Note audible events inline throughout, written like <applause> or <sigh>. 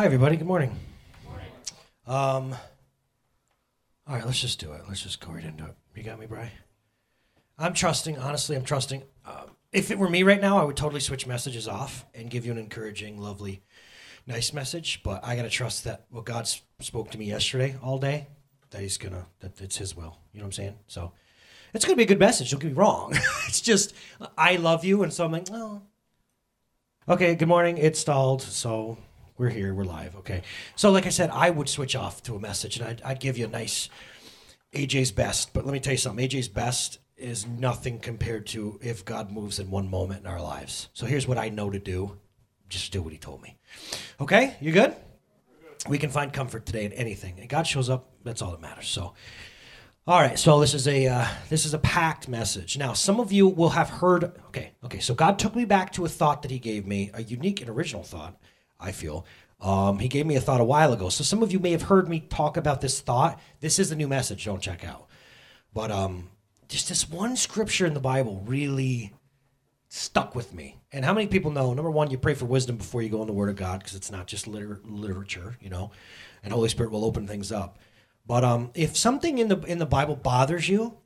Hi, everybody. Good morning. Um, all right, let's just do it. Let's just go right into it. You got me, Bry? I'm trusting, honestly, I'm trusting. Um, if it were me right now, I would totally switch messages off and give you an encouraging, lovely, nice message. But I got to trust that what God spoke to me yesterday all day, that He's going to, that it's His will. You know what I'm saying? So it's going to be a good message. Don't get me wrong. <laughs> it's just, I love you. And so I'm like, oh. Okay, good morning. It stalled. So we're here. We're live. Okay. So, like I said, I would switch off to a message and I'd, I'd give you a nice AJ's best. But let me tell you something AJ's best is nothing compared to if God moves in one moment in our lives. So, here's what I know to do just do what he told me. Okay? You good? We can find comfort today in anything. And God shows up, that's all that matters. So, all right, so this is a uh, this is a packed message. Now, some of you will have heard. Okay, okay. So God took me back to a thought that He gave me, a unique and original thought. I feel um, He gave me a thought a while ago. So some of you may have heard me talk about this thought. This is a new message. Don't check out. But um, just this one scripture in the Bible really stuck with me. And how many people know? Number one, you pray for wisdom before you go in the Word of God because it's not just liter- literature, you know. And Holy Spirit will open things up. But um, if something in the in the Bible bothers you,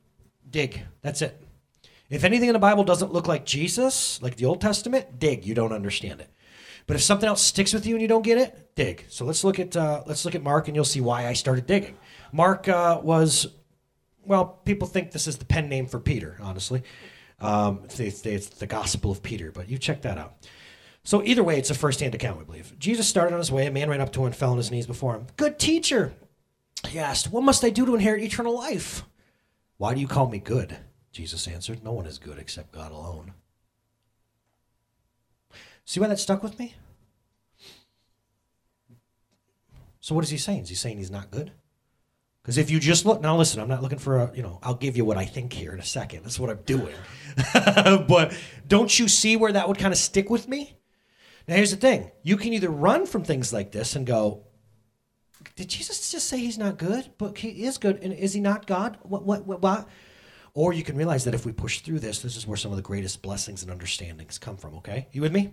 dig. That's it. If anything in the Bible doesn't look like Jesus, like the Old Testament, dig. You don't understand it. But if something else sticks with you and you don't get it, dig. So let's look at uh, let's look at Mark, and you'll see why I started digging. Mark uh, was, well, people think this is the pen name for Peter. Honestly, um, it's, it's, the Gospel of Peter, but you check that out. So either way, it's a first-hand account, we believe. Jesus started on his way. A man ran up to him and fell on his knees before him. Good teacher, he asked, What must I do to inherit eternal life? Why do you call me good? Jesus answered, No one is good except God alone. See why that stuck with me? So what is he saying? Is he saying he's not good? Because if you just look, now listen, I'm not looking for a, you know, I'll give you what I think here in a second. That's what I'm doing. <laughs> but don't you see where that would kind of stick with me? Now, here's the thing you can either run from things like this and go, did Jesus just say he's not good? But he is good. And is he not God? What, what, what, what? Or you can realize that if we push through this, this is where some of the greatest blessings and understandings come from, okay? You with me?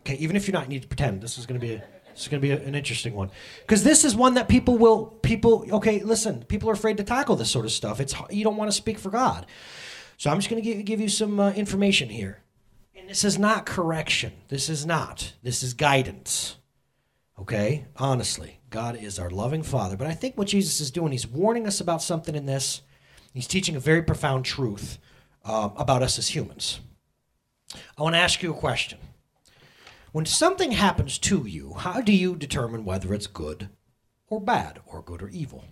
Okay, even if you're not, you need to pretend. This is going to be a, this is going to be a, an interesting one because this is one that people will people. Okay, listen, people are afraid to tackle this sort of stuff. It's you don't want to speak for God, so I'm just going to give, give you some uh, information here. And this is not correction. This is not. This is guidance. Okay, honestly, God is our loving Father. But I think what Jesus is doing, He's warning us about something in this. He's teaching a very profound truth um, about us as humans. I want to ask you a question. When something happens to you, how do you determine whether it's good or bad, or good or evil?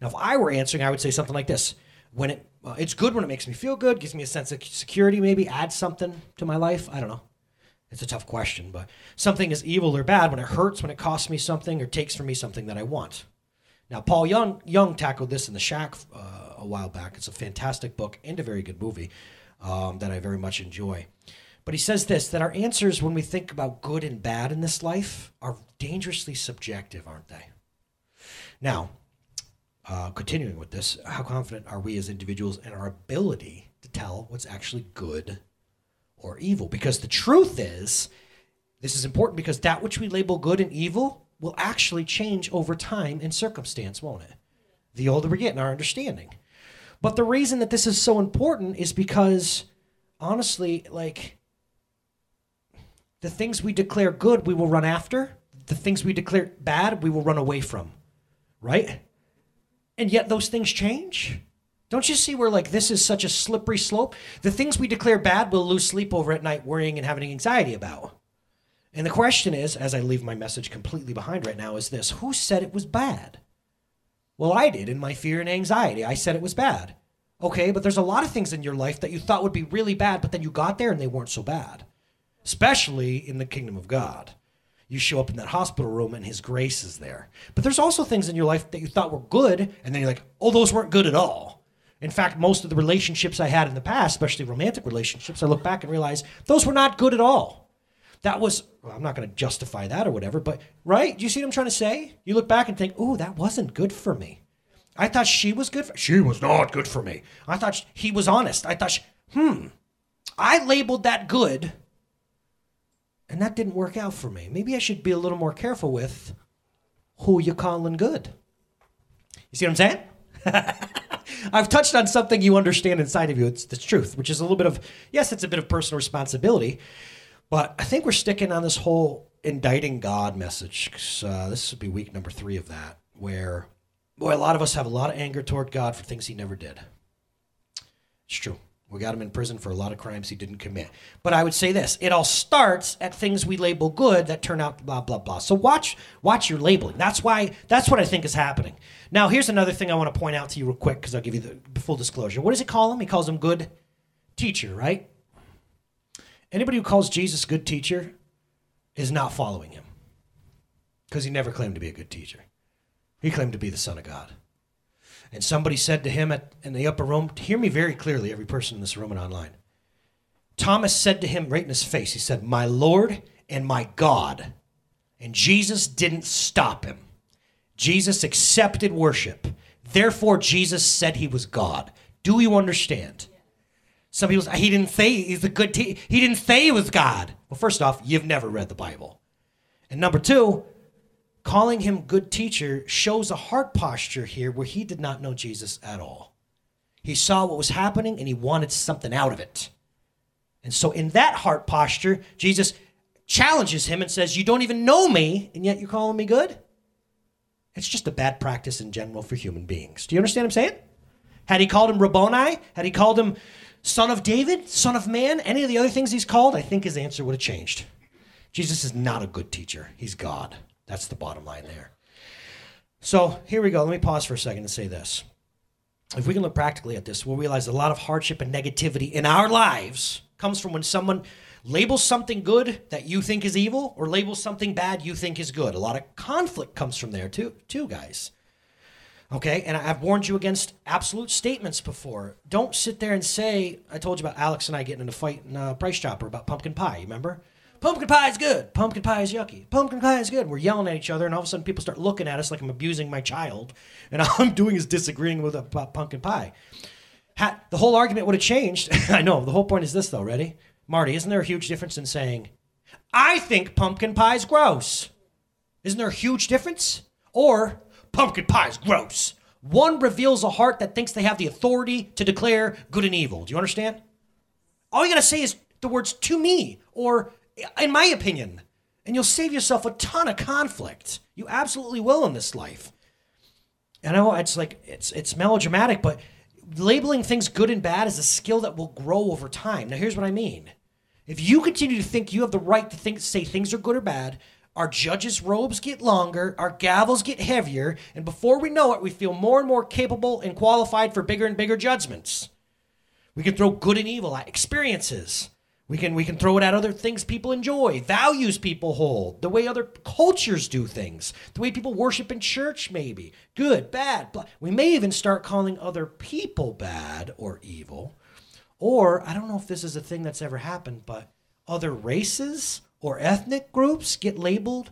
Now, if I were answering, I would say something like this: When it uh, it's good when it makes me feel good, gives me a sense of security, maybe adds something to my life. I don't know. It's a tough question, but something is evil or bad when it hurts, when it costs me something, or takes from me something that I want. Now, Paul Young Young tackled this in the Shack uh, a while back. It's a fantastic book and a very good movie um, that I very much enjoy. But he says this that our answers when we think about good and bad in this life are dangerously subjective, aren't they? Now, uh, continuing with this, how confident are we as individuals in our ability to tell what's actually good or evil? Because the truth is, this is important because that which we label good and evil will actually change over time and circumstance, won't it? The older we get in our understanding. But the reason that this is so important is because, honestly, like, the things we declare good, we will run after. The things we declare bad, we will run away from. Right? And yet those things change. Don't you see where like this is such a slippery slope? The things we declare bad, we'll lose sleep over at night, worrying and having anxiety about. And the question is, as I leave my message completely behind right now, is this who said it was bad? Well, I did in my fear and anxiety. I said it was bad. Okay, but there's a lot of things in your life that you thought would be really bad, but then you got there and they weren't so bad especially in the kingdom of God. You show up in that hospital room and his grace is there. But there's also things in your life that you thought were good, and then you're like, oh, those weren't good at all. In fact, most of the relationships I had in the past, especially romantic relationships, I look back and realize those were not good at all. That was, well, I'm not going to justify that or whatever, but right? Do you see what I'm trying to say? You look back and think, oh, that wasn't good for me. I thought she was good for She was not good for me. I thought sh- he was honest. I thought, she, hmm, I labeled that good And that didn't work out for me. Maybe I should be a little more careful with who you calling good. You see what I'm saying? <laughs> I've touched on something you understand inside of you. It's the truth, which is a little bit of, yes, it's a bit of personal responsibility, but I think we're sticking on this whole indicting God message. Uh, this would be week number three of that, where, boy, a lot of us have a lot of anger toward God for things he never did. It's true. We got him in prison for a lot of crimes he didn't commit. But I would say this: it all starts at things we label good that turn out blah blah blah. So watch watch your labeling. That's why that's what I think is happening. Now here's another thing I want to point out to you real quick because I'll give you the full disclosure. What does he call him? He calls him good teacher, right? Anybody who calls Jesus good teacher is not following him because he never claimed to be a good teacher. He claimed to be the Son of God. And somebody said to him at, in the upper room, hear me very clearly, every person in this room and online. Thomas said to him right in his face, he said, My Lord and my God. And Jesus didn't stop him. Jesus accepted worship. Therefore, Jesus said he was God. Do you understand? Some people say he didn't say he's a good he didn't say he was God. Well, first off, you've never read the Bible. And number two, calling him good teacher shows a heart posture here where he did not know Jesus at all. He saw what was happening and he wanted something out of it. And so, in that heart posture, Jesus challenges him and says, You don't even know me, and yet you're calling me good? It's just a bad practice in general for human beings. Do you understand what I'm saying? Had he called him Rabboni, had he called him son of David, son of man, any of the other things he's called, I think his answer would have changed. Jesus is not a good teacher, he's God. That's the bottom line there. So here we go. Let me pause for a second and say this. If we can look practically at this, we'll realize a lot of hardship and negativity in our lives comes from when someone labels something good that you think is evil or labels something bad you think is good. A lot of conflict comes from there too, too, guys. Okay, and I've warned you against absolute statements before. Don't sit there and say, I told you about Alex and I getting in a fight in uh, Price Chopper about pumpkin pie, remember? Pumpkin pie is good. Pumpkin pie is yucky. Pumpkin pie is good. We're yelling at each other, and all of a sudden people start looking at us like I'm abusing my child, and <laughs> all I'm doing is disagreeing with about pumpkin pie. Ha- the whole argument would have changed. <laughs> I know. The whole point is this, though. Ready, Marty? Isn't there a huge difference in saying, "I think pumpkin pie is gross"? Isn't there a huge difference? Or pumpkin pie is gross. One reveals a heart that thinks they have the authority to declare good and evil. Do you understand? All you gotta say is the words "to me" or in my opinion. And you'll save yourself a ton of conflict. You absolutely will in this life. I know it's like it's it's melodramatic, but labeling things good and bad is a skill that will grow over time. Now here's what I mean. If you continue to think you have the right to think say things are good or bad, our judges' robes get longer, our gavels get heavier, and before we know it, we feel more and more capable and qualified for bigger and bigger judgments. We can throw good and evil at experiences. We can we can throw it at other things people enjoy, values people hold, the way other cultures do things, the way people worship in church maybe. Good, bad. But we may even start calling other people bad or evil. Or I don't know if this is a thing that's ever happened, but other races or ethnic groups get labeled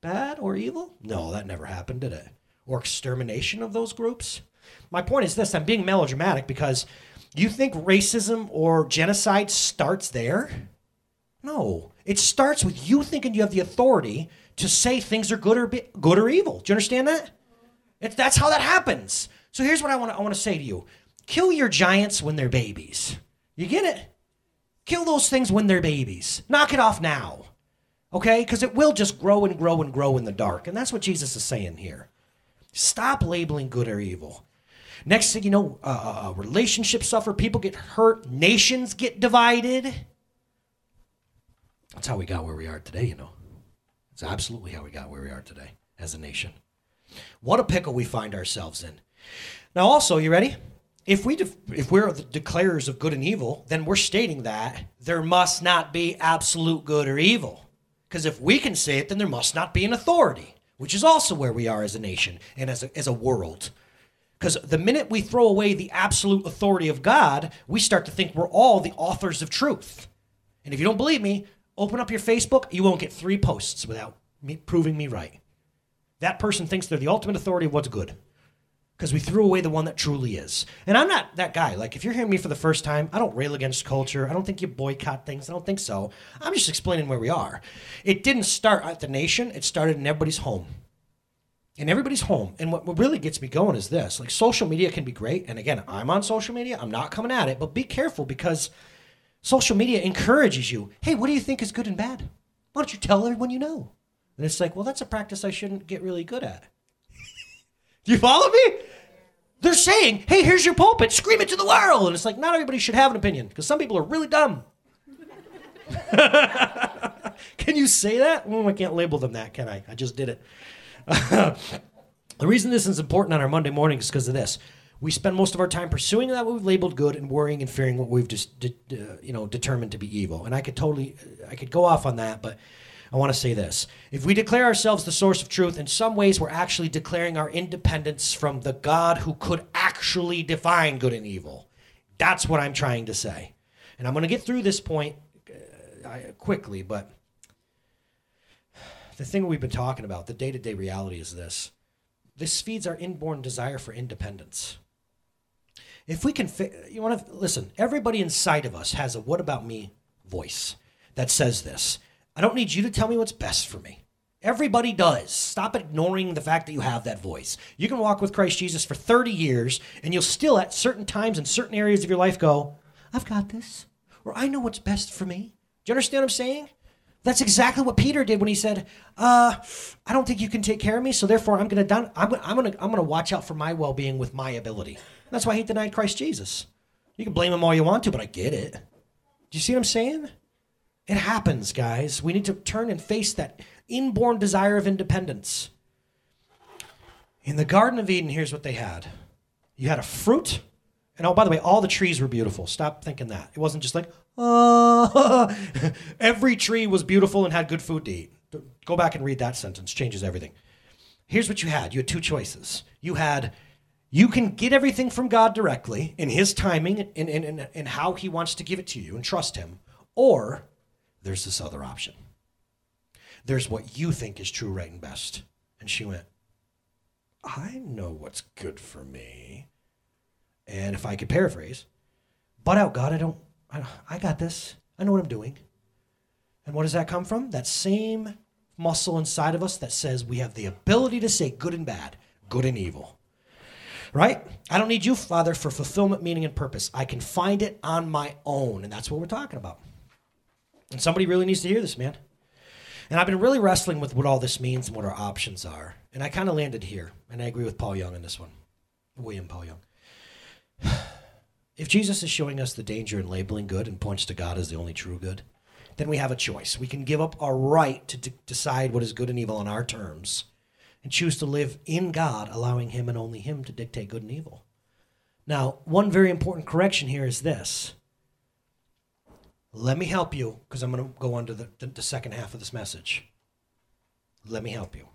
bad or evil? No, that never happened, did it? Or extermination of those groups? My point is this, I'm being melodramatic because you think racism or genocide starts there? No. It starts with you thinking you have the authority to say things are good or be, good or evil. Do you understand that? That's how that happens. So here's what I want to I want to say to you: Kill your giants when they're babies. You get it? Kill those things when they're babies. Knock it off now. Okay? Because it will just grow and grow and grow in the dark. And that's what Jesus is saying here. Stop labeling good or evil. Next thing you know, uh, uh, uh, relationships suffer, people get hurt, nations get divided. That's how we got where we are today, you know. It's absolutely how we got where we are today as a nation. What a pickle we find ourselves in. Now, also, you ready? If we if we're the declarers of good and evil, then we're stating that there must not be absolute good or evil. Because if we can say it, then there must not be an authority, which is also where we are as a nation and as a, as a world. Because the minute we throw away the absolute authority of God, we start to think we're all the authors of truth. And if you don't believe me, open up your Facebook. You won't get three posts without me proving me right. That person thinks they're the ultimate authority of what's good. because we threw away the one that truly is. And I'm not that guy. Like, if you're hearing me for the first time, I don't rail against culture. I don't think you boycott things. I don't think so. I'm just explaining where we are. It didn't start at the nation, it started in everybody's home. In everybody's home. And what really gets me going is this like, social media can be great. And again, I'm on social media, I'm not coming at it, but be careful because social media encourages you. Hey, what do you think is good and bad? Why don't you tell everyone you know? And it's like, well, that's a practice I shouldn't get really good at. <laughs> Do you follow me? They're saying, hey, here's your pulpit, scream it to the world. And it's like, not everybody should have an opinion because some people are really dumb. <laughs> can you say that? Oh, I can't label them that, can I? I just did it. <laughs> the reason this is important on our Monday mornings is because of this. We spend most of our time pursuing that we've labeled good and worrying and fearing what we've just, de- you know, determined to be evil. And I could totally, I could go off on that, but I want to say this. If we declare ourselves the source of truth, in some ways we're actually declaring our independence from the God who could actually define good and evil. That's what I'm trying to say. And I'm going to get through this point uh, quickly, but the thing we've been talking about, the day to day reality is this this feeds our inborn desire for independence. If we can, fi- you want to listen, everybody inside of us has a what about me voice that says this I don't need you to tell me what's best for me. Everybody does. Stop ignoring the fact that you have that voice. You can walk with Christ Jesus for 30 years and you'll still, at certain times in certain areas of your life, go, I've got this, or I know what's best for me. Do you understand what I'm saying? That's exactly what Peter did when he said, uh, "I don't think you can take care of me, so therefore I'm going to I'm, I'm going to I'm going to watch out for my well-being with my ability." That's why he denied Christ Jesus. You can blame him all you want to, but I get it. Do you see what I'm saying? It happens, guys. We need to turn and face that inborn desire of independence. In the Garden of Eden, here's what they had you had a fruit. And oh, by the way, all the trees were beautiful. Stop thinking that. It wasn't just like, <laughs> every tree was beautiful and had good food to eat. Go back and read that sentence, changes everything. Here's what you had you had two choices. You had, you can get everything from God directly in His timing and, and, and how He wants to give it to you and trust Him, or there's this other option. There's what you think is true, right, and best. And she went, I know what's good for me. And if I could paraphrase, but out, God, I don't, I, I got this. I know what I'm doing. And what does that come from? That same muscle inside of us that says we have the ability to say good and bad, good and evil. Right? I don't need you, Father, for fulfillment, meaning, and purpose. I can find it on my own. And that's what we're talking about. And somebody really needs to hear this, man. And I've been really wrestling with what all this means and what our options are. And I kind of landed here. And I agree with Paul Young in this one, William Paul Young. If Jesus is showing us the danger in labeling good and points to God as the only true good, then we have a choice. We can give up our right to d- decide what is good and evil on our terms and choose to live in God, allowing Him and only Him to dictate good and evil. Now, one very important correction here is this let me help you, because I'm going to go on to the, the, the second half of this message. Let me help you.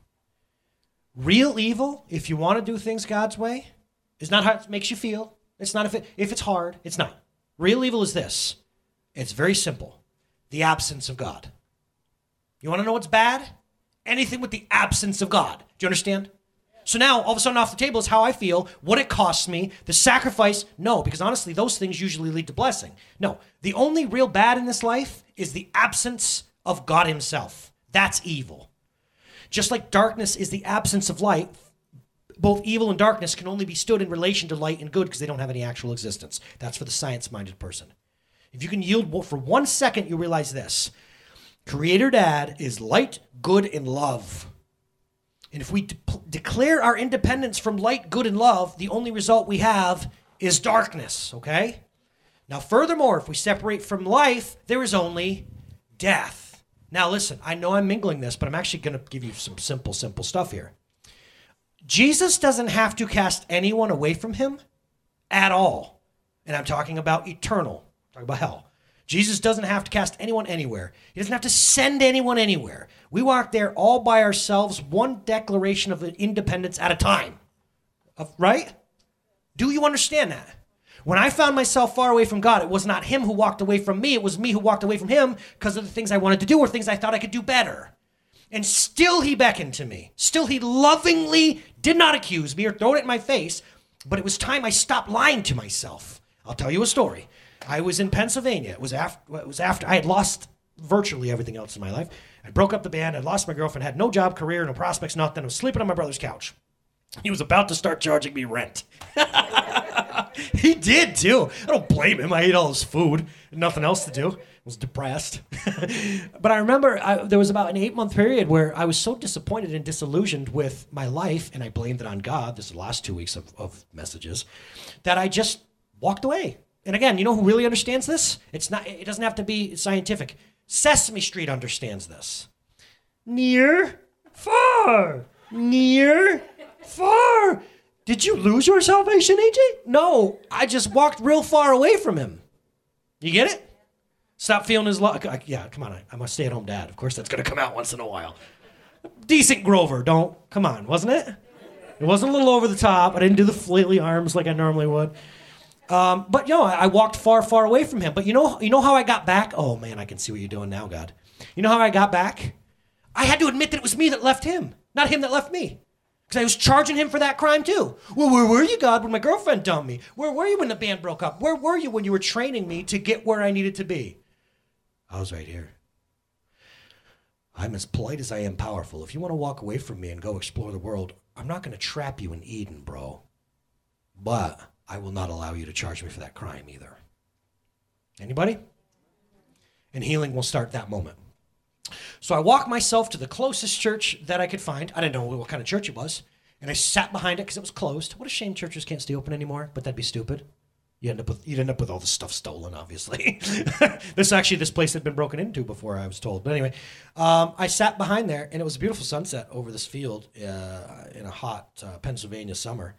Real evil, if you want to do things God's way, is not how it makes you feel. It's not if it if it's hard. It's not. Real evil is this. It's very simple. The absence of God. You want to know what's bad? Anything with the absence of God. Do you understand? So now, all of a sudden, off the table is how I feel, what it costs me, the sacrifice. No, because honestly, those things usually lead to blessing. No, the only real bad in this life is the absence of God Himself. That's evil. Just like darkness is the absence of light, both evil and darkness can only be stood in relation to light and good because they don't have any actual existence. That's for the science minded person. If you can yield for one second, you realize this Creator Dad is light, good, and love. And if we de- declare our independence from light, good, and love, the only result we have is darkness, okay? Now, furthermore, if we separate from life, there is only death. Now, listen, I know I'm mingling this, but I'm actually going to give you some simple, simple stuff here. Jesus doesn't have to cast anyone away from him at all. And I'm talking about eternal, I'm talking about hell. Jesus doesn't have to cast anyone anywhere. He doesn't have to send anyone anywhere. We walk there all by ourselves, one declaration of independence at a time. Uh, right? Do you understand that? When I found myself far away from God, it was not Him who walked away from me, it was me who walked away from Him because of the things I wanted to do or things I thought I could do better. And still he beckoned to me. Still he lovingly did not accuse me or throw it in my face, but it was time I stopped lying to myself. I'll tell you a story. I was in Pennsylvania. It was after it was after I had lost virtually everything else in my life. I broke up the band, I lost my girlfriend, had no job, career, no prospects, nothing. I was sleeping on my brother's couch. He was about to start charging me rent. <laughs> he did too. I don't blame him. I ate all his food, nothing else to do. Was depressed. <laughs> but I remember I, there was about an eight month period where I was so disappointed and disillusioned with my life, and I blamed it on God. This is the last two weeks of, of messages, that I just walked away. And again, you know who really understands this? It's not. It doesn't have to be scientific. Sesame Street understands this. Near, far, near, far. Did you lose your salvation, AJ? No, I just walked real far away from him. You get it? Stop feeling his love. Yeah, come on. I'm a stay at home dad. Of course, that's going to come out once in a while. Decent Grover, don't. Come on, wasn't it? It wasn't a little over the top. I didn't do the flaily arms like I normally would. Um, but you know, I, I walked far, far away from him. But you know, you know how I got back? Oh man, I can see what you're doing now, God. You know how I got back? I had to admit that it was me that left him, not him that left me. Because I was charging him for that crime too. Well, where were you, God, when my girlfriend dumped me? Where were you when the band broke up? Where were you when you were training me to get where I needed to be? I was right here. I'm as polite as I am powerful. If you want to walk away from me and go explore the world, I'm not going to trap you in Eden, bro. But I will not allow you to charge me for that crime either. Anybody? And healing will start that moment. So I walked myself to the closest church that I could find. I didn't know what kind of church it was. And I sat behind it because it was closed. What a shame churches can't stay open anymore, but that'd be stupid. You end up with you'd end up with all the stuff stolen, obviously. <laughs> this actually this place had been broken into before I was told. But anyway, um, I sat behind there, and it was a beautiful sunset over this field uh, in a hot uh, Pennsylvania summer.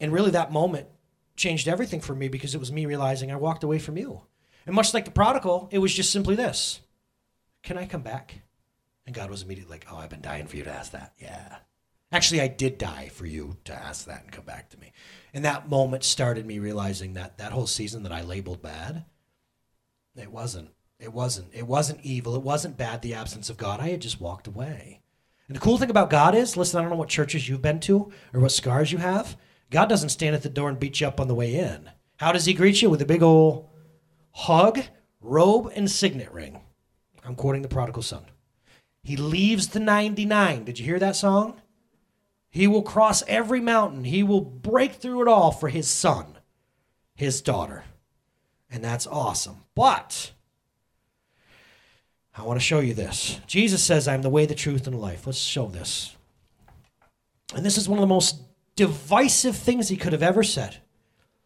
And really, that moment changed everything for me because it was me realizing I walked away from you. And much like the prodigal, it was just simply this Can I come back? And God was immediately like, Oh, I've been dying for you to ask that. Yeah. Actually, I did die for you to ask that and come back to me. And that moment started me realizing that that whole season that I labeled bad, it wasn't. It wasn't. It wasn't evil. It wasn't bad, the absence of God. I had just walked away. And the cool thing about God is, listen, I don't know what churches you've been to or what scars you have. God doesn't stand at the door and beat you up on the way in. How does he greet you? With a big old hug, robe, and signet ring. I'm quoting the prodigal son. He leaves the 99. Did you hear that song? He will cross every mountain. He will break through it all for his son, his daughter. And that's awesome. But I want to show you this. Jesus says, I'm the way, the truth, and the life. Let's show this. And this is one of the most divisive things he could have ever said.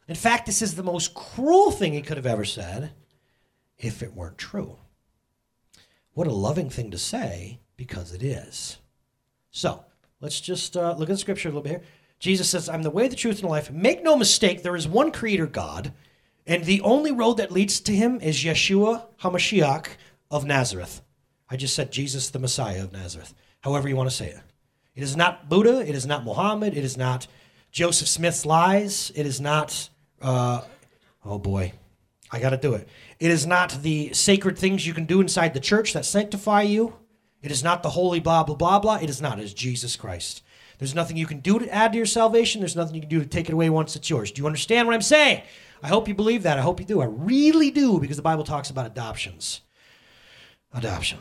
In fact, this is the most cruel thing he could have ever said if it weren't true. What a loving thing to say because it is. So, let's just uh, look at the scripture a little bit here. Jesus says, I'm the way, the truth, and the life. Make no mistake, there is one creator God, and the only road that leads to him is Yeshua HaMashiach of Nazareth. I just said Jesus, the Messiah of Nazareth, however you want to say it. It is not Buddha. It is not Muhammad. It is not Joseph Smith's lies. It is not, uh, oh boy, I got to do it. It is not the sacred things you can do inside the church that sanctify you. It is not the holy blah, blah, blah, blah. It is not. It is Jesus Christ. There's nothing you can do to add to your salvation. There's nothing you can do to take it away once it's yours. Do you understand what I'm saying? I hope you believe that. I hope you do. I really do because the Bible talks about adoptions. Adoption.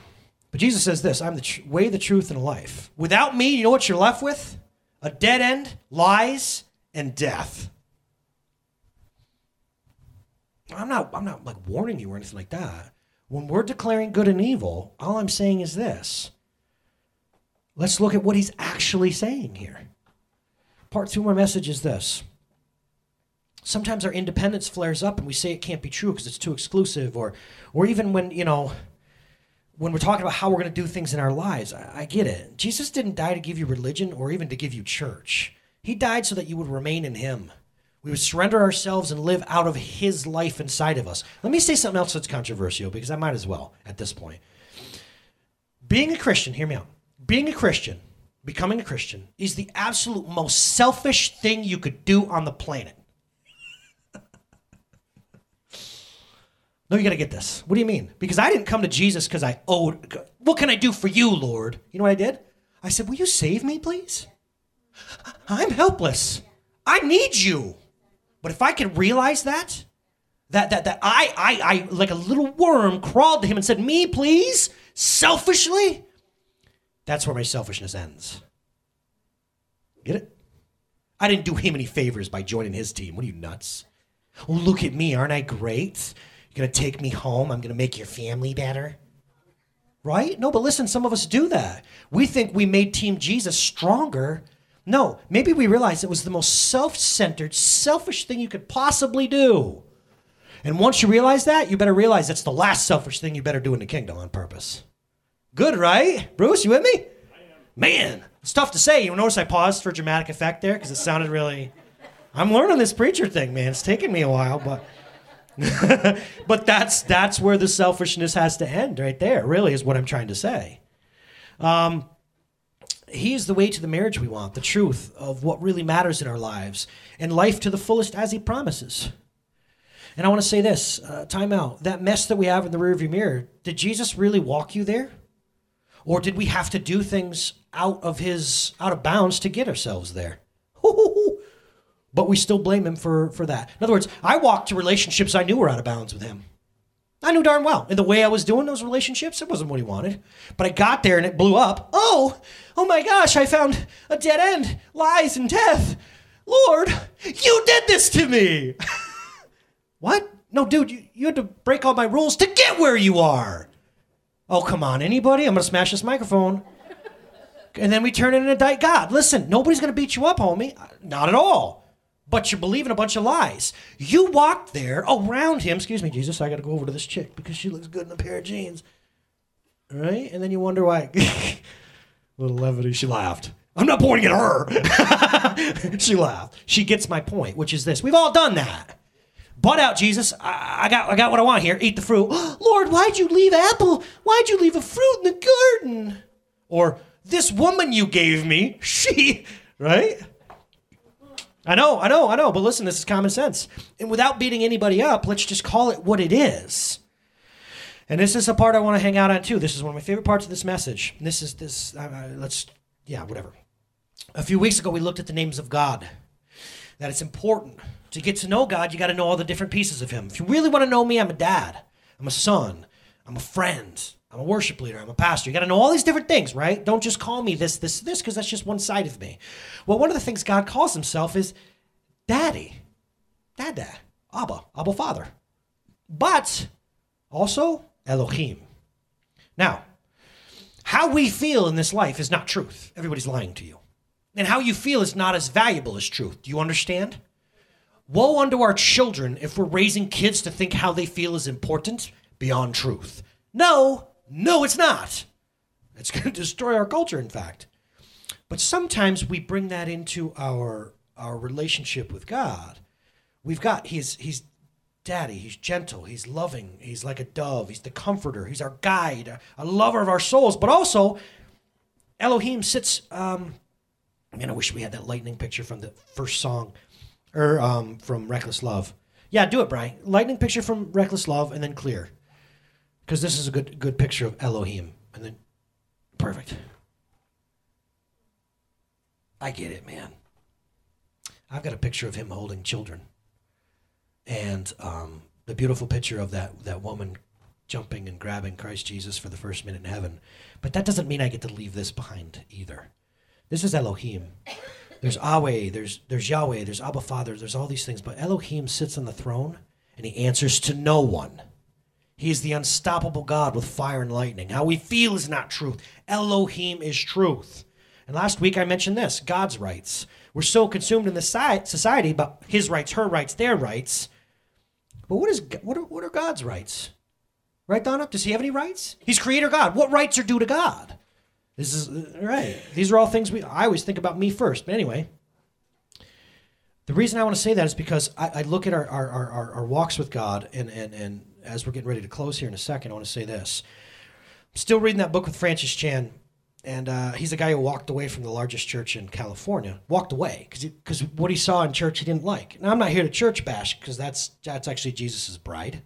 But Jesus says this I'm the tr- way, the truth, and the life. Without me, you know what you're left with? A dead end, lies, and death. I'm not, I'm not like warning you or anything like that. When we're declaring good and evil, all I'm saying is this. Let's look at what he's actually saying here. Part two of my message is this. Sometimes our independence flares up and we say it can't be true because it's too exclusive, or or even when, you know, when we're talking about how we're going to do things in our lives, I, I, get it. Jesus didn't die to give you religion or even to give you church. He died so that you would remain in Him. We would surrender ourselves and live out of His life inside of us. Let me say something else that's controversial because I might as well at this point. Being a Christian, hear me out. Being a Christian, becoming a Christian, is the absolute most selfish thing you could do on the planet. No, you got to get this. What do you mean? Because I didn't come to Jesus because I owed. What can I do for you, Lord? You know what I did? I said, Will you save me, please? I'm helpless. I need you. But if I could realize that, that that that I I I like a little worm crawled to him and said, "Me, please," selfishly, that's where my selfishness ends. Get it? I didn't do him any favors by joining his team. What are you nuts? Look at me. Aren't I great? You're to take me home. I'm to make your family better. Right? No, but listen, some of us do that. We think we made Team Jesus stronger. No, maybe we realized it was the most self centered, selfish thing you could possibly do. And once you realize that, you better realize that's the last selfish thing you better do in the kingdom on purpose. Good, right? Bruce, you with me? Man, it's tough to say. You notice I paused for dramatic effect there because it sounded really. I'm learning this preacher thing, man. It's taken me a while, but. <laughs> but that's that's where the selfishness has to end, right there. Really, is what I'm trying to say. Um, he is the way to the marriage we want, the truth of what really matters in our lives, and life to the fullest as he promises. And I want to say this uh, time out. That mess that we have in the rearview mirror, did Jesus really walk you there? Or did we have to do things out of his out of bounds to get ourselves there? <laughs> But we still blame him for, for that. In other words, I walked to relationships I knew were out of bounds with him. I knew darn well. And the way I was doing those relationships, it wasn't what he wanted. But I got there and it blew up. Oh, oh my gosh, I found a dead end, lies and death. Lord, you did this to me. <laughs> what? No, dude, you, you had to break all my rules to get where you are. Oh, come on, anybody? I'm going to smash this microphone. And then we turn in and indict God. Listen, nobody's going to beat you up, homie. Not at all. But you're believing a bunch of lies. You walked there around him. Excuse me, Jesus, I got to go over to this chick because she looks good in a pair of jeans. Right? And then you wonder why. <laughs> Little levity. She laughed. I'm not pointing at her. <laughs> she laughed. She gets my point, which is this. We've all done that. Butt out, Jesus. I, I, got I got what I want here. Eat the fruit. <gasps> Lord, why'd you leave apple? Why'd you leave a fruit in the garden? Or this woman you gave me, <laughs> she, right? I know, I know, I know, but listen, this is common sense. And without beating anybody up, let's just call it what it is. And this is a part I want to hang out on too. This is one of my favorite parts of this message. This is this, uh, let's, yeah, whatever. A few weeks ago, we looked at the names of God. That it's important to get to know God, you got to know all the different pieces of Him. If you really want to know me, I'm a dad, I'm a son, I'm a friend, I'm a worship leader, I'm a pastor. You got to know all these different things, right? Don't just call me this, this, this, because that's just one side of me. Well, one of the things God calls Himself is Daddy, Dada, Abba, Abba Father. But also Elohim. Now, how we feel in this life is not truth. Everybody's lying to you. And how you feel is not as valuable as truth. Do you understand? Woe unto our children if we're raising kids to think how they feel is important beyond truth. No, no, it's not. It's <laughs> going to destroy our culture, in fact. But sometimes we bring that into our our relationship with God. We've got he's he's daddy, he's gentle, he's loving, he's like a dove, he's the comforter, he's our guide, a lover of our souls, but also Elohim sits um man, I wish we had that lightning picture from the first song or um, from Reckless Love. Yeah, do it, Brian. Lightning picture from Reckless Love, and then clear, because this is a good good picture of Elohim, and then perfect. I get it, man. I've got a picture of him holding children, and um, the beautiful picture of that that woman jumping and grabbing Christ Jesus for the first minute in heaven. But that doesn't mean I get to leave this behind either. This is Elohim. There's Yahweh, there's there's Yahweh, there's Abba Father, there's all these things, but Elohim sits on the throne and he answers to no one. He is the unstoppable God with fire and lightning. How we feel is not truth. Elohim is truth. And last week I mentioned this God's rights. We're so consumed in the society about his rights, her rights, their rights. But what, is, what, are, what are God's rights? Right, Donna? Does he have any rights? He's creator God. What rights are due to God? This is uh, right. These are all things we. I always think about me first. But anyway, the reason I want to say that is because I, I look at our, our, our, our, walks with God, and, and, and as we're getting ready to close here in a second, I want to say this. I'm still reading that book with Francis Chan, and uh, he's a guy who walked away from the largest church in California. Walked away because because what he saw in church he didn't like. Now I'm not here to church bash because that's that's actually Jesus's bride.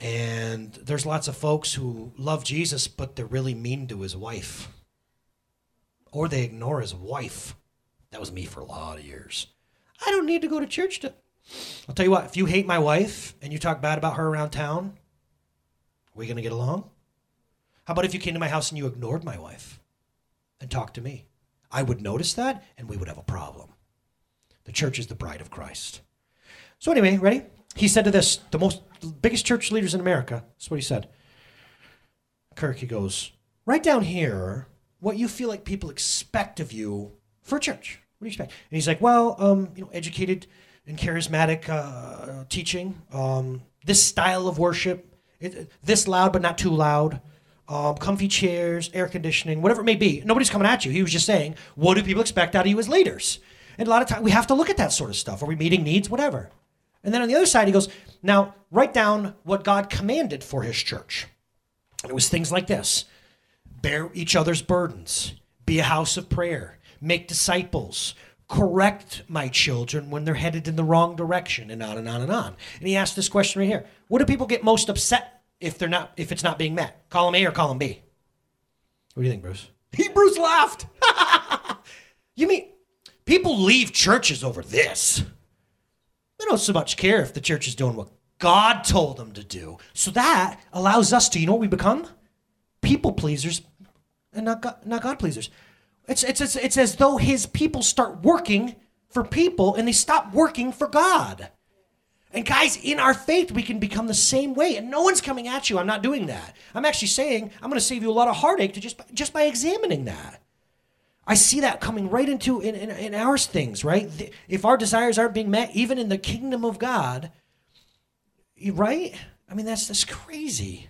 And there's lots of folks who love Jesus, but they're really mean to his wife. Or they ignore his wife. That was me for a lot of years. I don't need to go to church to. I'll tell you what, if you hate my wife and you talk bad about her around town, are we going to get along? How about if you came to my house and you ignored my wife and talked to me? I would notice that and we would have a problem. The church is the bride of Christ. So, anyway, ready? He said to this, the most biggest church leaders in America, that's what he said. Kirk, he goes, write down here what you feel like people expect of you for church. What do you expect? And he's like, well, um, you know, educated and charismatic uh, teaching, um, this style of worship, it, this loud but not too loud, um, comfy chairs, air conditioning, whatever it may be. Nobody's coming at you. He was just saying, what do people expect out of you as leaders? And a lot of times we have to look at that sort of stuff. Are we meeting needs? Whatever. And then on the other side, he goes, now write down what God commanded for his church. And it was things like this bear each other's burdens, be a house of prayer, make disciples, correct my children when they're headed in the wrong direction, and on and on and on. And he asked this question right here What do people get most upset if they're not if it's not being met? Column A or column B? What do you think, Bruce? He Bruce laughed. <laughs> you mean people leave churches over this? They don't so much care if the church is doing what God told them to do. So that allows us to, you know what we become? People pleasers and not God, not God pleasers. It's, it's, it's, it's as though his people start working for people and they stop working for God. And guys, in our faith, we can become the same way. And no one's coming at you. I'm not doing that. I'm actually saying I'm going to save you a lot of heartache to just, just by examining that. I see that coming right into in, in, in our things, right? If our desires aren't being met, even in the kingdom of God, right? I mean, that's that's crazy.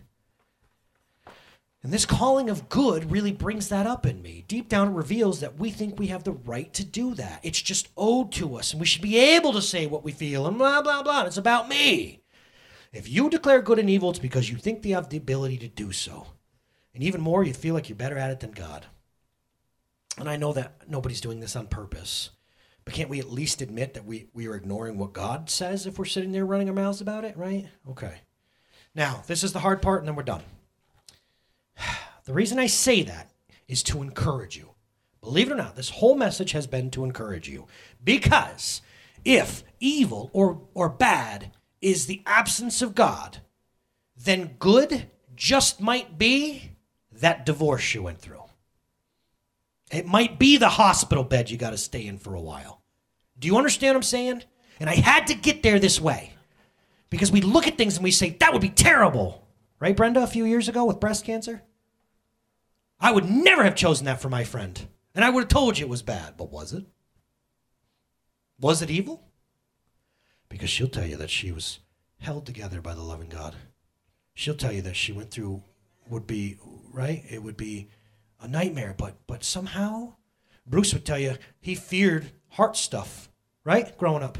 And this calling of good really brings that up in me. Deep down, it reveals that we think we have the right to do that. It's just owed to us, and we should be able to say what we feel and blah, blah, blah. It's about me. If you declare good and evil, it's because you think you have the ability to do so. And even more, you feel like you're better at it than God. And I know that nobody's doing this on purpose. But can't we at least admit that we, we are ignoring what God says if we're sitting there running our mouths about it, right? Okay. Now, this is the hard part, and then we're done. The reason I say that is to encourage you. Believe it or not, this whole message has been to encourage you. Because if evil or, or bad is the absence of God, then good just might be that divorce you went through. It might be the hospital bed you got to stay in for a while. Do you understand what I'm saying? And I had to get there this way because we look at things and we say, that would be terrible. Right, Brenda, a few years ago with breast cancer? I would never have chosen that for my friend. And I would have told you it was bad. But was it? Was it evil? Because she'll tell you that she was held together by the loving God. She'll tell you that she went through, would be, right? It would be a nightmare, but but somehow Bruce would tell you he feared heart stuff, right? Growing up.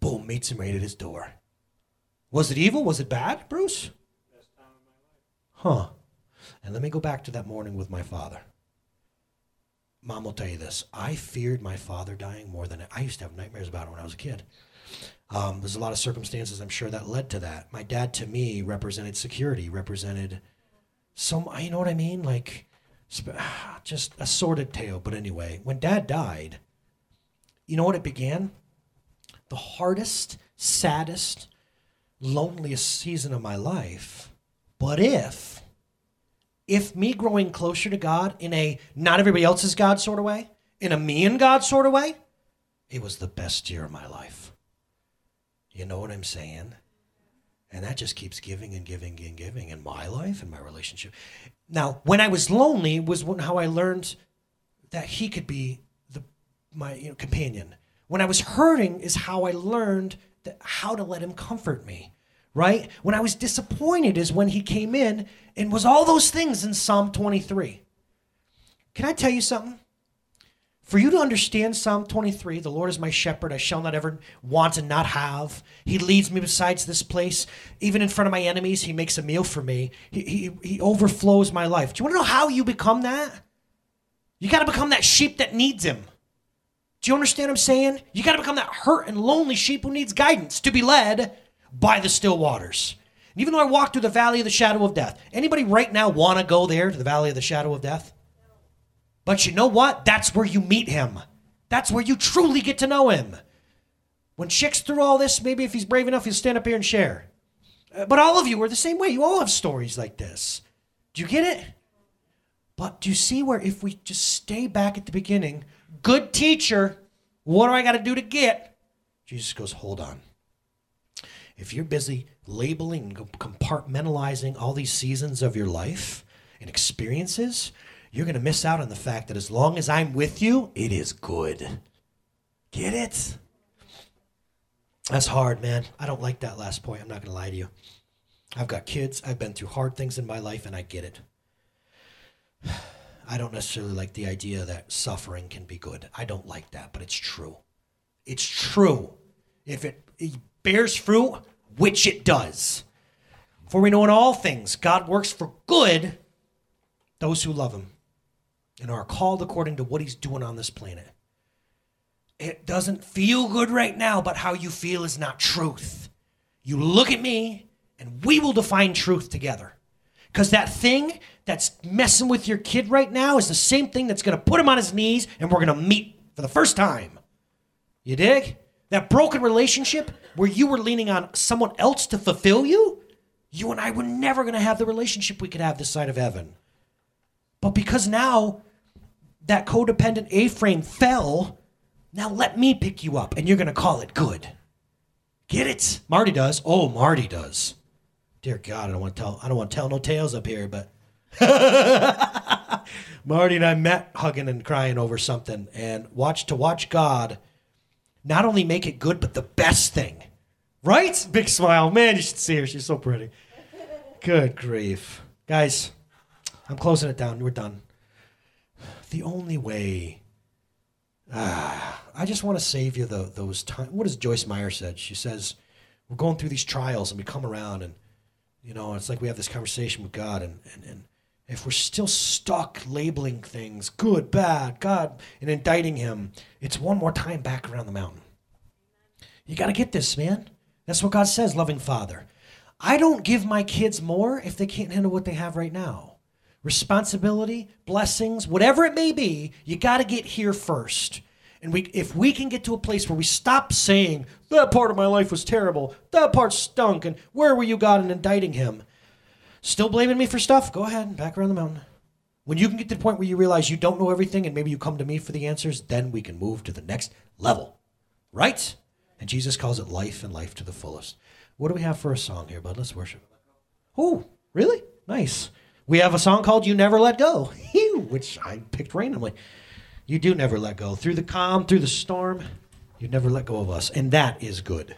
Boom, meets him right at his door. Was it evil? Was it bad, Bruce? Huh. And let me go back to that morning with my father. Mom will tell you this. I feared my father dying more than I used to have nightmares about it when I was a kid. Um, there's a lot of circumstances I'm sure that led to that. My dad to me represented security, represented some, you know what I mean? Like <sighs> just a sordid tale. But anyway, when dad died, you know what it began? The hardest, saddest, loneliest season of my life. But if, if me growing closer to God in a not everybody else's God sort of way, in a me and God sort of way, it was the best year of my life. You know what I'm saying? And that just keeps giving and giving and giving in my life and my relationship. Now, when I was lonely was how I learned that he could be the my you know, companion. When I was hurting is how I learned that how to let him comfort me. Right? When I was disappointed is when he came in and was all those things in Psalm 23. Can I tell you something? For you to understand Psalm 23, the Lord is my shepherd, I shall not ever want and not have. He leads me besides this place. Even in front of my enemies, He makes a meal for me. He, he, he overflows my life. Do you want to know how you become that? You got to become that sheep that needs Him. Do you understand what I'm saying? You got to become that hurt and lonely sheep who needs guidance to be led by the still waters. And even though I walk through the valley of the shadow of death, anybody right now want to go there to the valley of the shadow of death? But you know what? That's where you meet him. That's where you truly get to know him. When Chick's through all this, maybe if he's brave enough, he'll stand up here and share. Uh, But all of you are the same way. You all have stories like this. Do you get it? But do you see where if we just stay back at the beginning, good teacher, what do I got to do to get? Jesus goes, hold on. If you're busy labeling compartmentalizing all these seasons of your life and experiences, you're going to miss out on the fact that as long as I'm with you, it is good. Get it? That's hard, man. I don't like that last point. I'm not going to lie to you. I've got kids. I've been through hard things in my life, and I get it. <sighs> I don't necessarily like the idea that suffering can be good. I don't like that, but it's true. It's true. If it, it bears fruit, which it does. For we know in all things God works for good those who love him and are called according to what he's doing on this planet. It doesn't feel good right now, but how you feel is not truth. You look at me and we will define truth together. Because that thing that's messing with your kid right now is the same thing that's going to put him on his knees and we're going to meet for the first time. You dig? That broken relationship where you were leaning on someone else to fulfill you, you and I were never going to have the relationship we could have this side of heaven. But because now that codependent A frame fell, now let me pick you up and you're going to call it good. Get it? Marty does. Oh, Marty does. Dear God, I don't want to tell I don't want to tell no tales up here, but <laughs> Marty and I met hugging and crying over something and watch to watch God not only make it good but the best thing. Right? Big smile. Man, you should see her. She's so pretty. Good grief. Guys, I'm closing it down. We're done. The only way ah, I just want to save you the, those times. What does Joyce Meyer said? She says, we're going through these trials and we come around and, you know, it's like we have this conversation with God and, and, and if we're still stuck labeling things good, bad, God, and indicting Him, it's one more time back around the mountain. You got to get this, man. That's what God says, loving Father. I don't give my kids more if they can't handle what they have right now. Responsibility, blessings, whatever it may be, you got to get here first. And we, if we can get to a place where we stop saying, that part of my life was terrible, that part stunk, and where were you, God, in indicting him? Still blaming me for stuff? Go ahead, and back around the mountain. When you can get to the point where you realize you don't know everything and maybe you come to me for the answers, then we can move to the next level. Right? And Jesus calls it life and life to the fullest. What do we have for a song here, bud? Let's worship. Oh, really? Nice. We have a song called You Never Let Go, <laughs> which I picked randomly. You do never let go. Through the calm, through the storm, you never let go of us. And that is good.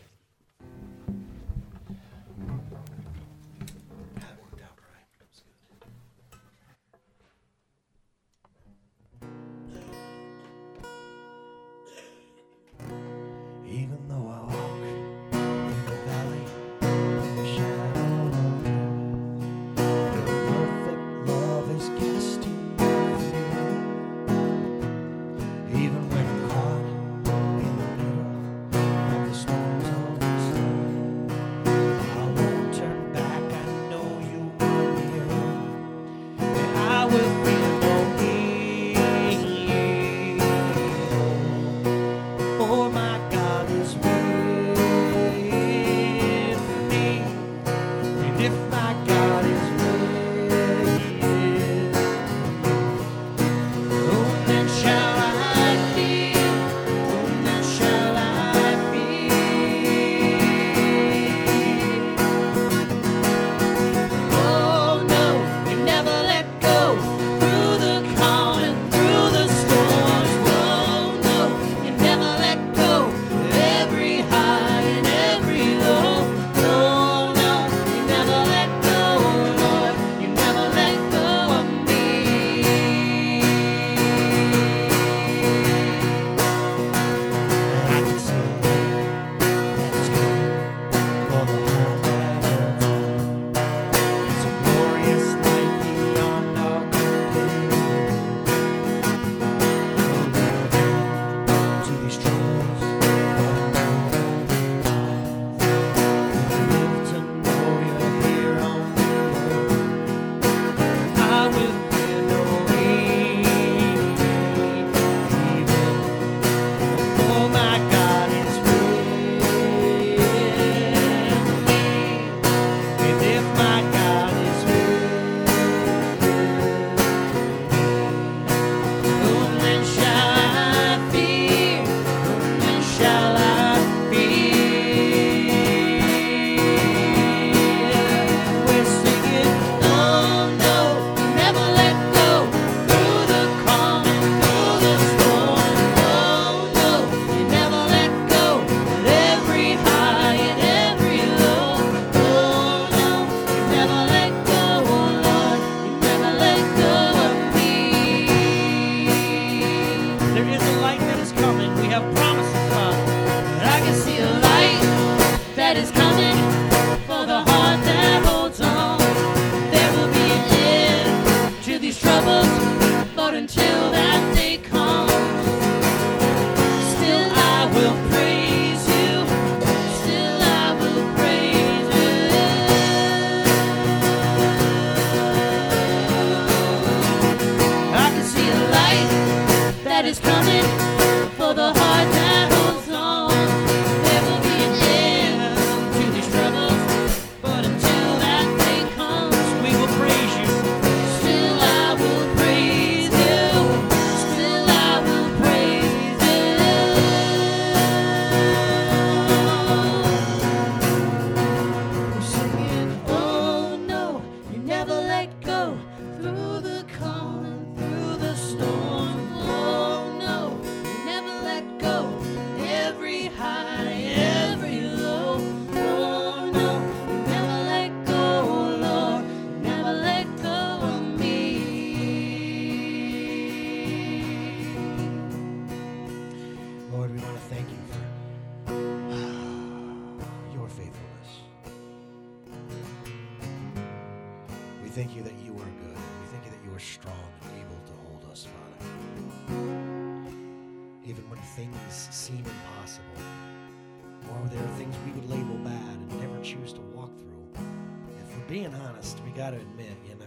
being honest, we got to admit, you know.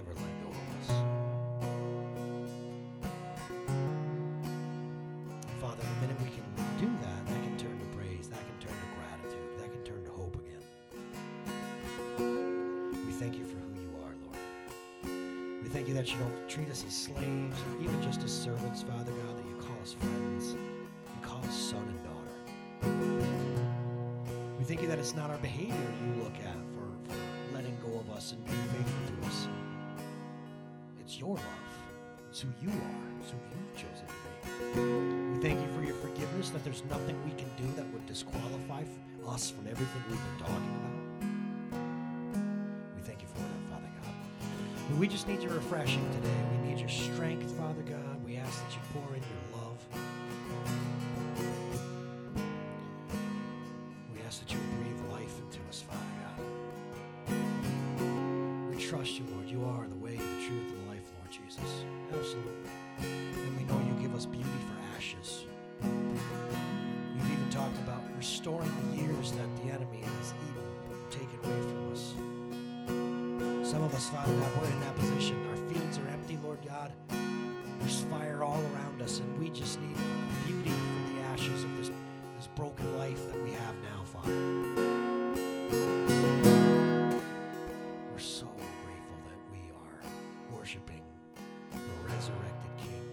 there's nothing we can do that would disqualify us from everything we've been talking about. We thank you for that, Father God. We just need your refreshing today. We need your strength, Father God. We ask that you pour in your love. Some of us, Father God, we're in that position. Our fields are empty, Lord God. There's fire all around us, and we just need beauty for the ashes of this, this broken life that we have now, Father. We're so grateful that we are worshiping the resurrected King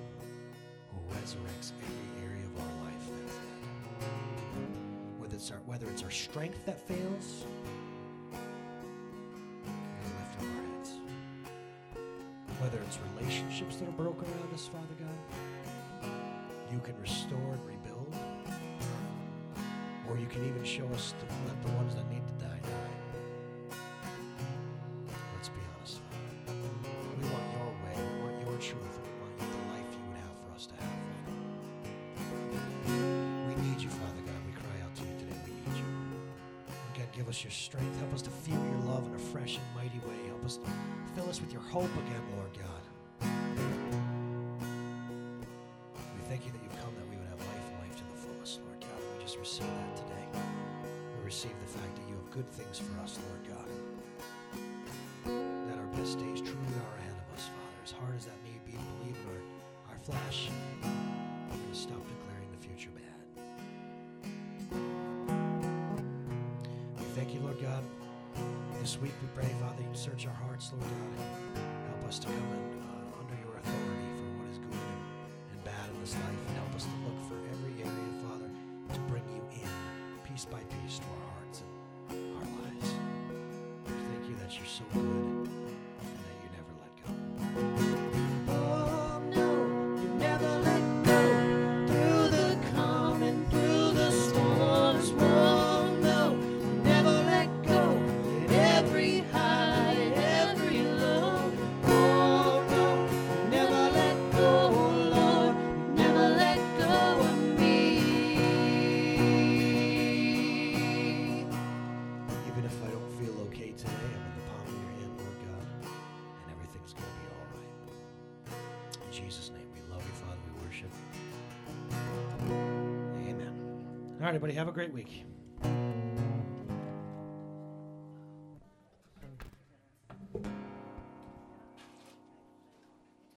who resurrects every area of our life that's dead. Whether it's our, whether it's our strength that fails, whether it's relationships that are broken around us, Father God, you can restore and rebuild, or you can even show us to let the ones that need to die die. things for us, Lord God. That our best days truly are ahead of us, Father. As hard as that may be to believe in our, our flesh, we're going to stop declaring the future bad. We thank you, Lord God. This week we pray, Father, you search our hearts, Lord God. Help us to come in. so good. right, everybody. Have a great week.